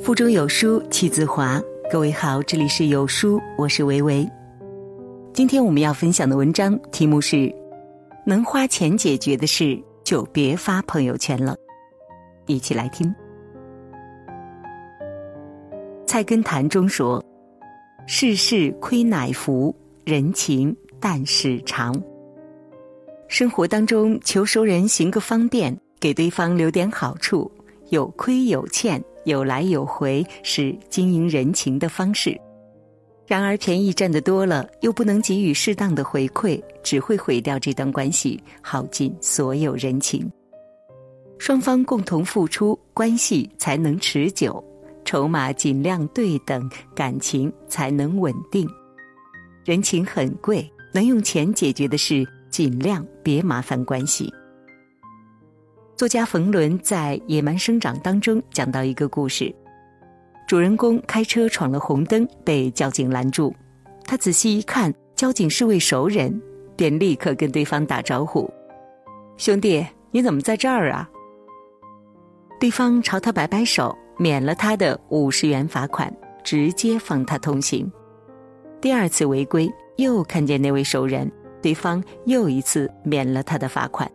腹中有书气自华。各位好，这里是有书，我是维维。今天我们要分享的文章题目是：能花钱解决的事，就别发朋友圈了。一起来听。菜根谭中说：“世事亏乃福，人情淡是长。”生活当中求熟人行个方便，给对方留点好处，有亏有欠。有来有回是经营人情的方式，然而便宜占得多了，又不能给予适当的回馈，只会毁掉这段关系，耗尽所有人情。双方共同付出，关系才能持久；筹码尽量对等，感情才能稳定。人情很贵，能用钱解决的事，尽量别麻烦关系。作家冯仑在《野蛮生长》当中讲到一个故事：主人公开车闯了红灯，被交警拦住。他仔细一看，交警是位熟人，便立刻跟对方打招呼：“兄弟，你怎么在这儿啊？”对方朝他摆摆手，免了他的五十元罚款，直接放他通行。第二次违规，又看见那位熟人，对方又一次免了他的罚款。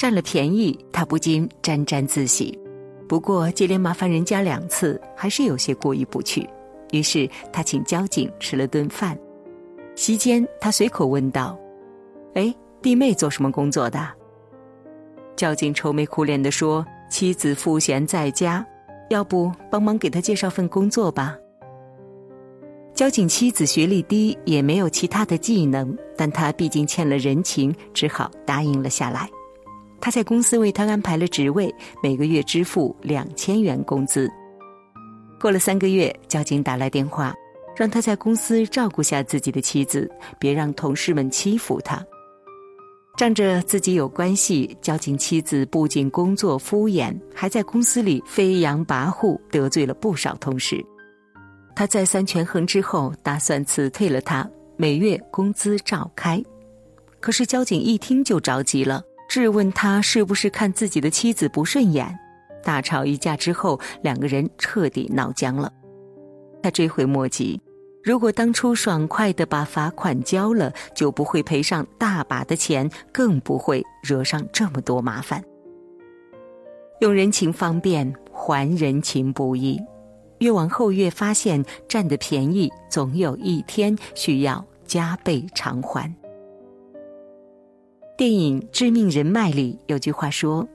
占了便宜，他不禁沾沾自喜。不过接连麻烦人家两次，还是有些过意不去。于是他请交警吃了顿饭。席间，他随口问道：“哎，弟妹做什么工作的？”交警愁眉苦脸地说：“妻子赋闲在家，要不帮忙给他介绍份工作吧。”交警妻子学历低，也没有其他的技能，但他毕竟欠了人情，只好答应了下来。他在公司为他安排了职位，每个月支付两千元工资。过了三个月，交警打来电话，让他在公司照顾下自己的妻子，别让同事们欺负他。仗着自己有关系，交警妻子不仅工作敷衍，还在公司里飞扬跋扈，得罪了不少同事。他再三权衡之后，打算辞退了他，每月工资照开。可是交警一听就着急了。质问他是不是看自己的妻子不顺眼，大吵一架之后，两个人彻底闹僵了。他追悔莫及，如果当初爽快的把罚款交了，就不会赔上大把的钱，更不会惹上这么多麻烦。用人情方便，还人情不易，越往后越发现占的便宜，总有一天需要加倍偿还。电影《致命人脉》里有句话说：“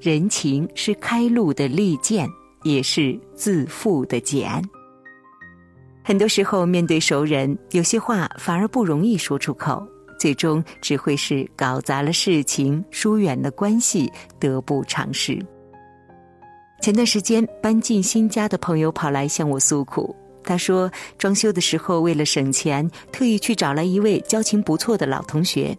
人情是开路的利剑，也是自负的茧。”很多时候，面对熟人，有些话反而不容易说出口，最终只会是搞砸了事情，疏远了关系，得不偿失。前段时间搬进新家的朋友跑来向我诉苦，他说：“装修的时候为了省钱，特意去找来一位交情不错的老同学。”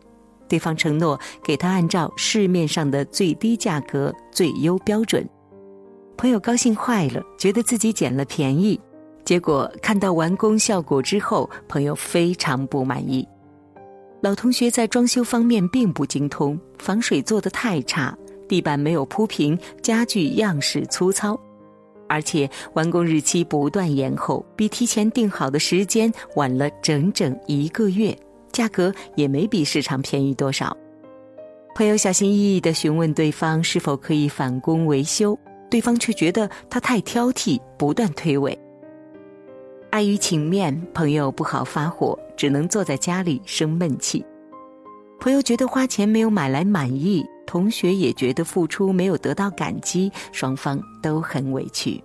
对方承诺给他按照市面上的最低价格、最优标准，朋友高兴坏了，觉得自己捡了便宜。结果看到完工效果之后，朋友非常不满意。老同学在装修方面并不精通，防水做得太差，地板没有铺平，家具样式粗糙，而且完工日期不断延后，比提前定好的时间晚了整整一个月。价格也没比市场便宜多少。朋友小心翼翼地询问对方是否可以返工维修，对方却觉得他太挑剔，不断推诿。碍于情面，朋友不好发火，只能坐在家里生闷气。朋友觉得花钱没有买来满意，同学也觉得付出没有得到感激，双方都很委屈。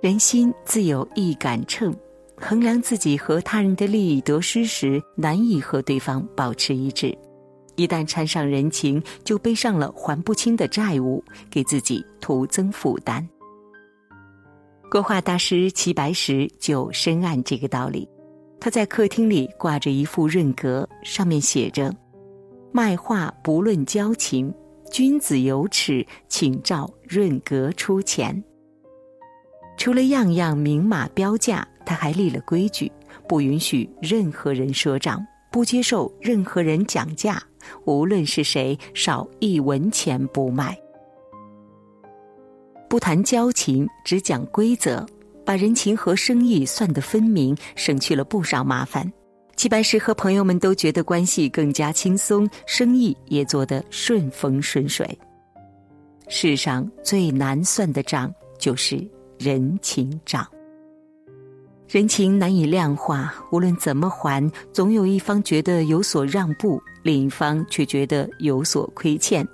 人心自有一杆秤。衡量自己和他人的利益得失时，难以和对方保持一致。一旦掺上人情，就背上了还不清的债务，给自己徒增负担。国画大师齐白石就深谙这个道理。他在客厅里挂着一副润格，上面写着：“卖画不论交情，君子有耻，请照润格出钱。”除了样样明码标价。他还立了规矩，不允许任何人赊账，不接受任何人讲价，无论是谁，少一文钱不卖。不谈交情，只讲规则，把人情和生意算得分明，省去了不少麻烦。齐白石和朋友们都觉得关系更加轻松，生意也做得顺风顺水。世上最难算的账就是人情账。人情难以量化，无论怎么还，总有一方觉得有所让步，另一方却觉得有所亏欠。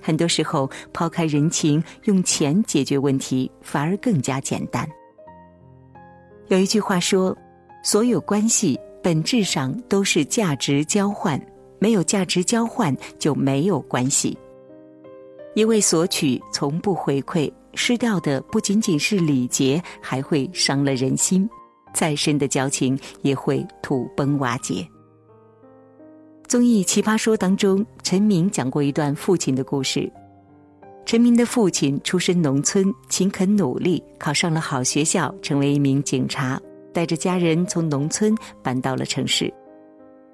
很多时候，抛开人情，用钱解决问题，反而更加简单。有一句话说：“所有关系。”本质上都是价值交换，没有价值交换就没有关系。一味索取，从不回馈，失掉的不仅仅是礼节，还会伤了人心。再深的交情也会土崩瓦解。综艺《奇葩说》当中，陈明讲过一段父亲的故事。陈明的父亲出身农村，勤恳努力，考上了好学校，成为一名警察。带着家人从农村搬到了城市，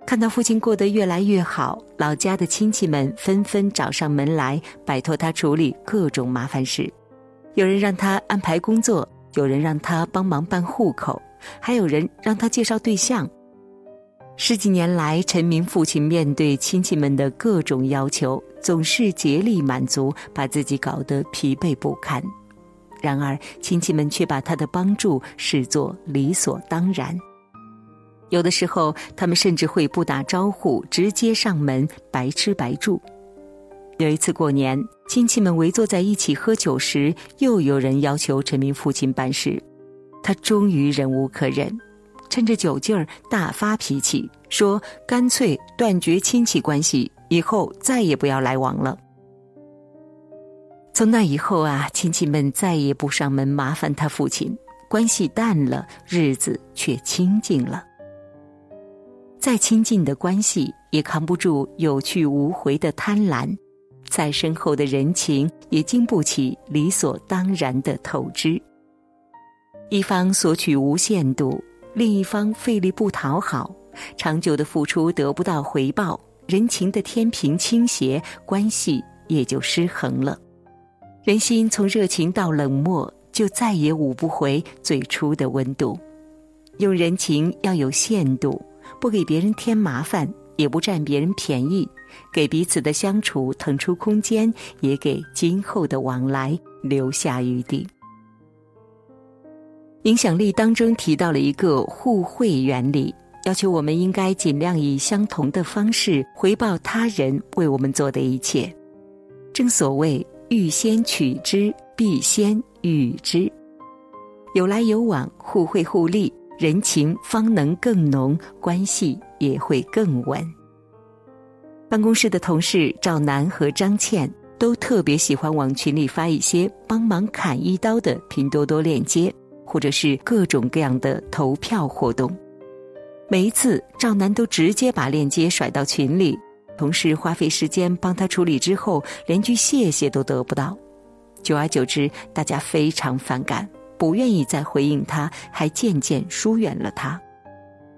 看到父亲过得越来越好，老家的亲戚们纷纷找上门来，拜托他处理各种麻烦事。有人让他安排工作，有人让他帮忙办户口，还有人让他介绍对象。十几年来，陈明父亲面对亲戚们的各种要求，总是竭力满足，把自己搞得疲惫不堪。然而，亲戚们却把他的帮助视作理所当然。有的时候，他们甚至会不打招呼，直接上门，白吃白住。有一次过年，亲戚们围坐在一起喝酒时，又有人要求陈明父亲办事，他终于忍无可忍，趁着酒劲儿大发脾气，说：“干脆断绝亲戚关系，以后再也不要来往了。”从那以后啊，亲戚们再也不上门麻烦他父亲，关系淡了，日子却清静了。再亲近的关系也扛不住有去无回的贪婪，再深厚的人情也经不起理所当然的透支。一方索取无限度，另一方费力不讨好，长久的付出得不到回报，人情的天平倾斜，关系也就失衡了。人心从热情到冷漠，就再也捂不回最初的温度。用人情要有限度，不给别人添麻烦，也不占别人便宜，给彼此的相处腾出空间，也给今后的往来留下余地。影响力当中提到了一个互惠原理，要求我们应该尽量以相同的方式回报他人为我们做的一切。正所谓。欲先取之，必先予之。有来有往，互惠互利，人情方能更浓，关系也会更稳。办公室的同事赵楠和张倩都特别喜欢往群里发一些帮忙砍一刀的拼多多链接，或者是各种各样的投票活动。每一次，赵楠都直接把链接甩到群里。同事花费时间帮他处理之后，连句谢谢都得不到，久而久之，大家非常反感，不愿意再回应他，还渐渐疏远了他。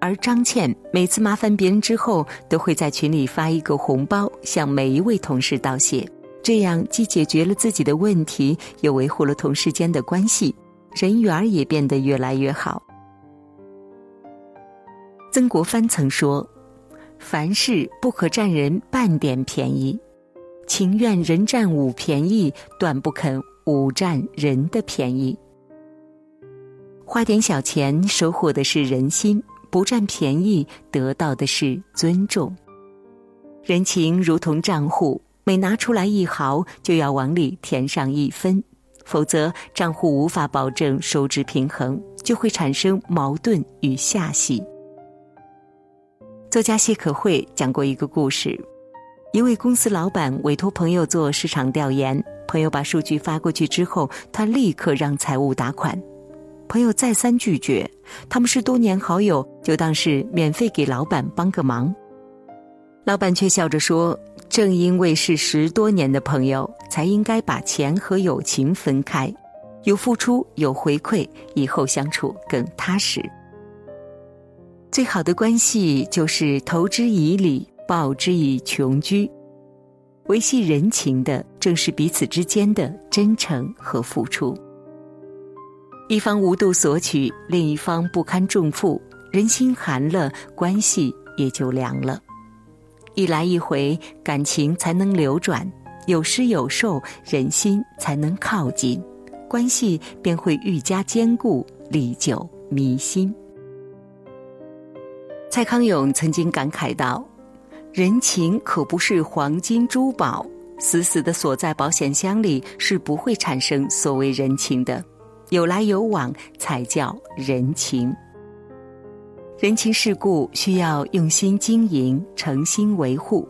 而张倩每次麻烦别人之后，都会在群里发一个红包，向每一位同事道谢，这样既解决了自己的问题，又维护了同事间的关系，人缘也变得越来越好。曾国藩曾说。凡事不可占人半点便宜，情愿人占五便宜，断不肯五占人的便宜。花点小钱，收获的是人心；不占便宜，得到的是尊重。人情如同账户，每拿出来一毫，就要往里填上一分，否则账户无法保证收支平衡，就会产生矛盾与下戏。作家谢可慧讲过一个故事：一位公司老板委托朋友做市场调研，朋友把数据发过去之后，他立刻让财务打款。朋友再三拒绝，他们是多年好友，就当是免费给老板帮个忙。老板却笑着说：“正因为是十多年的朋友，才应该把钱和友情分开，有付出有回馈，以后相处更踏实。”最好的关系就是投之以礼，报之以穷居。维系人情的正是彼此之间的真诚和付出。一方无度索取，另一方不堪重负，人心寒了，关系也就凉了。一来一回，感情才能流转；有施有受，人心才能靠近，关系便会愈加坚固，历久弥新。蔡康永曾经感慨道：“人情可不是黄金珠宝，死死的锁在保险箱里是不会产生所谓人情的。有来有往才叫人情。人情世故需要用心经营，诚心维护。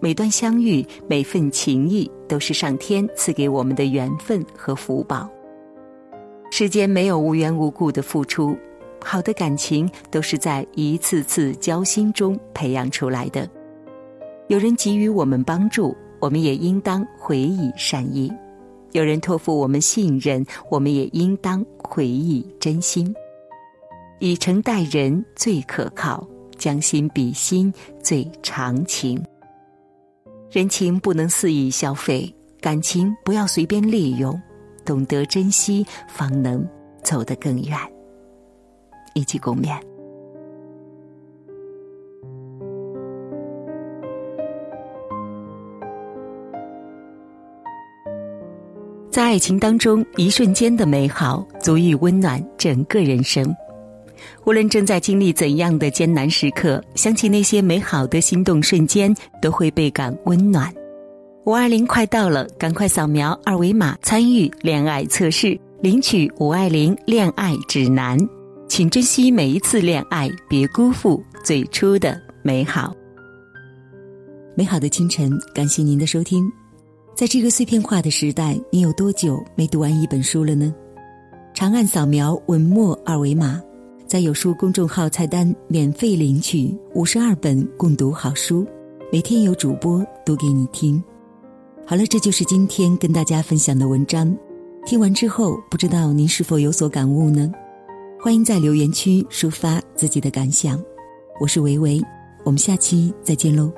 每段相遇，每份情谊，都是上天赐给我们的缘分和福报。世间没有无缘无故的付出。”好的感情都是在一次次交心中培养出来的。有人给予我们帮助，我们也应当回以善意；有人托付我们信任，我们也应当回以真心。以诚待人最可靠，将心比心最长情。人情不能肆意消费，感情不要随便利用，懂得珍惜，方能走得更远。一起共勉。在爱情当中，一瞬间的美好足以温暖整个人生。无论正在经历怎样的艰难时刻，想起那些美好的心动瞬间，都会倍感温暖。五二零快到了，赶快扫描二维码参与恋爱测试，领取五二零恋爱指南。请珍惜每一次恋爱，别辜负最初的美好。美好的清晨，感谢您的收听。在这个碎片化的时代，你有多久没读完一本书了呢？长按扫描文末二维码，在有书公众号菜单免费领取五十二本共读好书，每天有主播读给你听。好了，这就是今天跟大家分享的文章。听完之后，不知道您是否有所感悟呢？欢迎在留言区抒发自己的感想，我是维维，我们下期再见喽。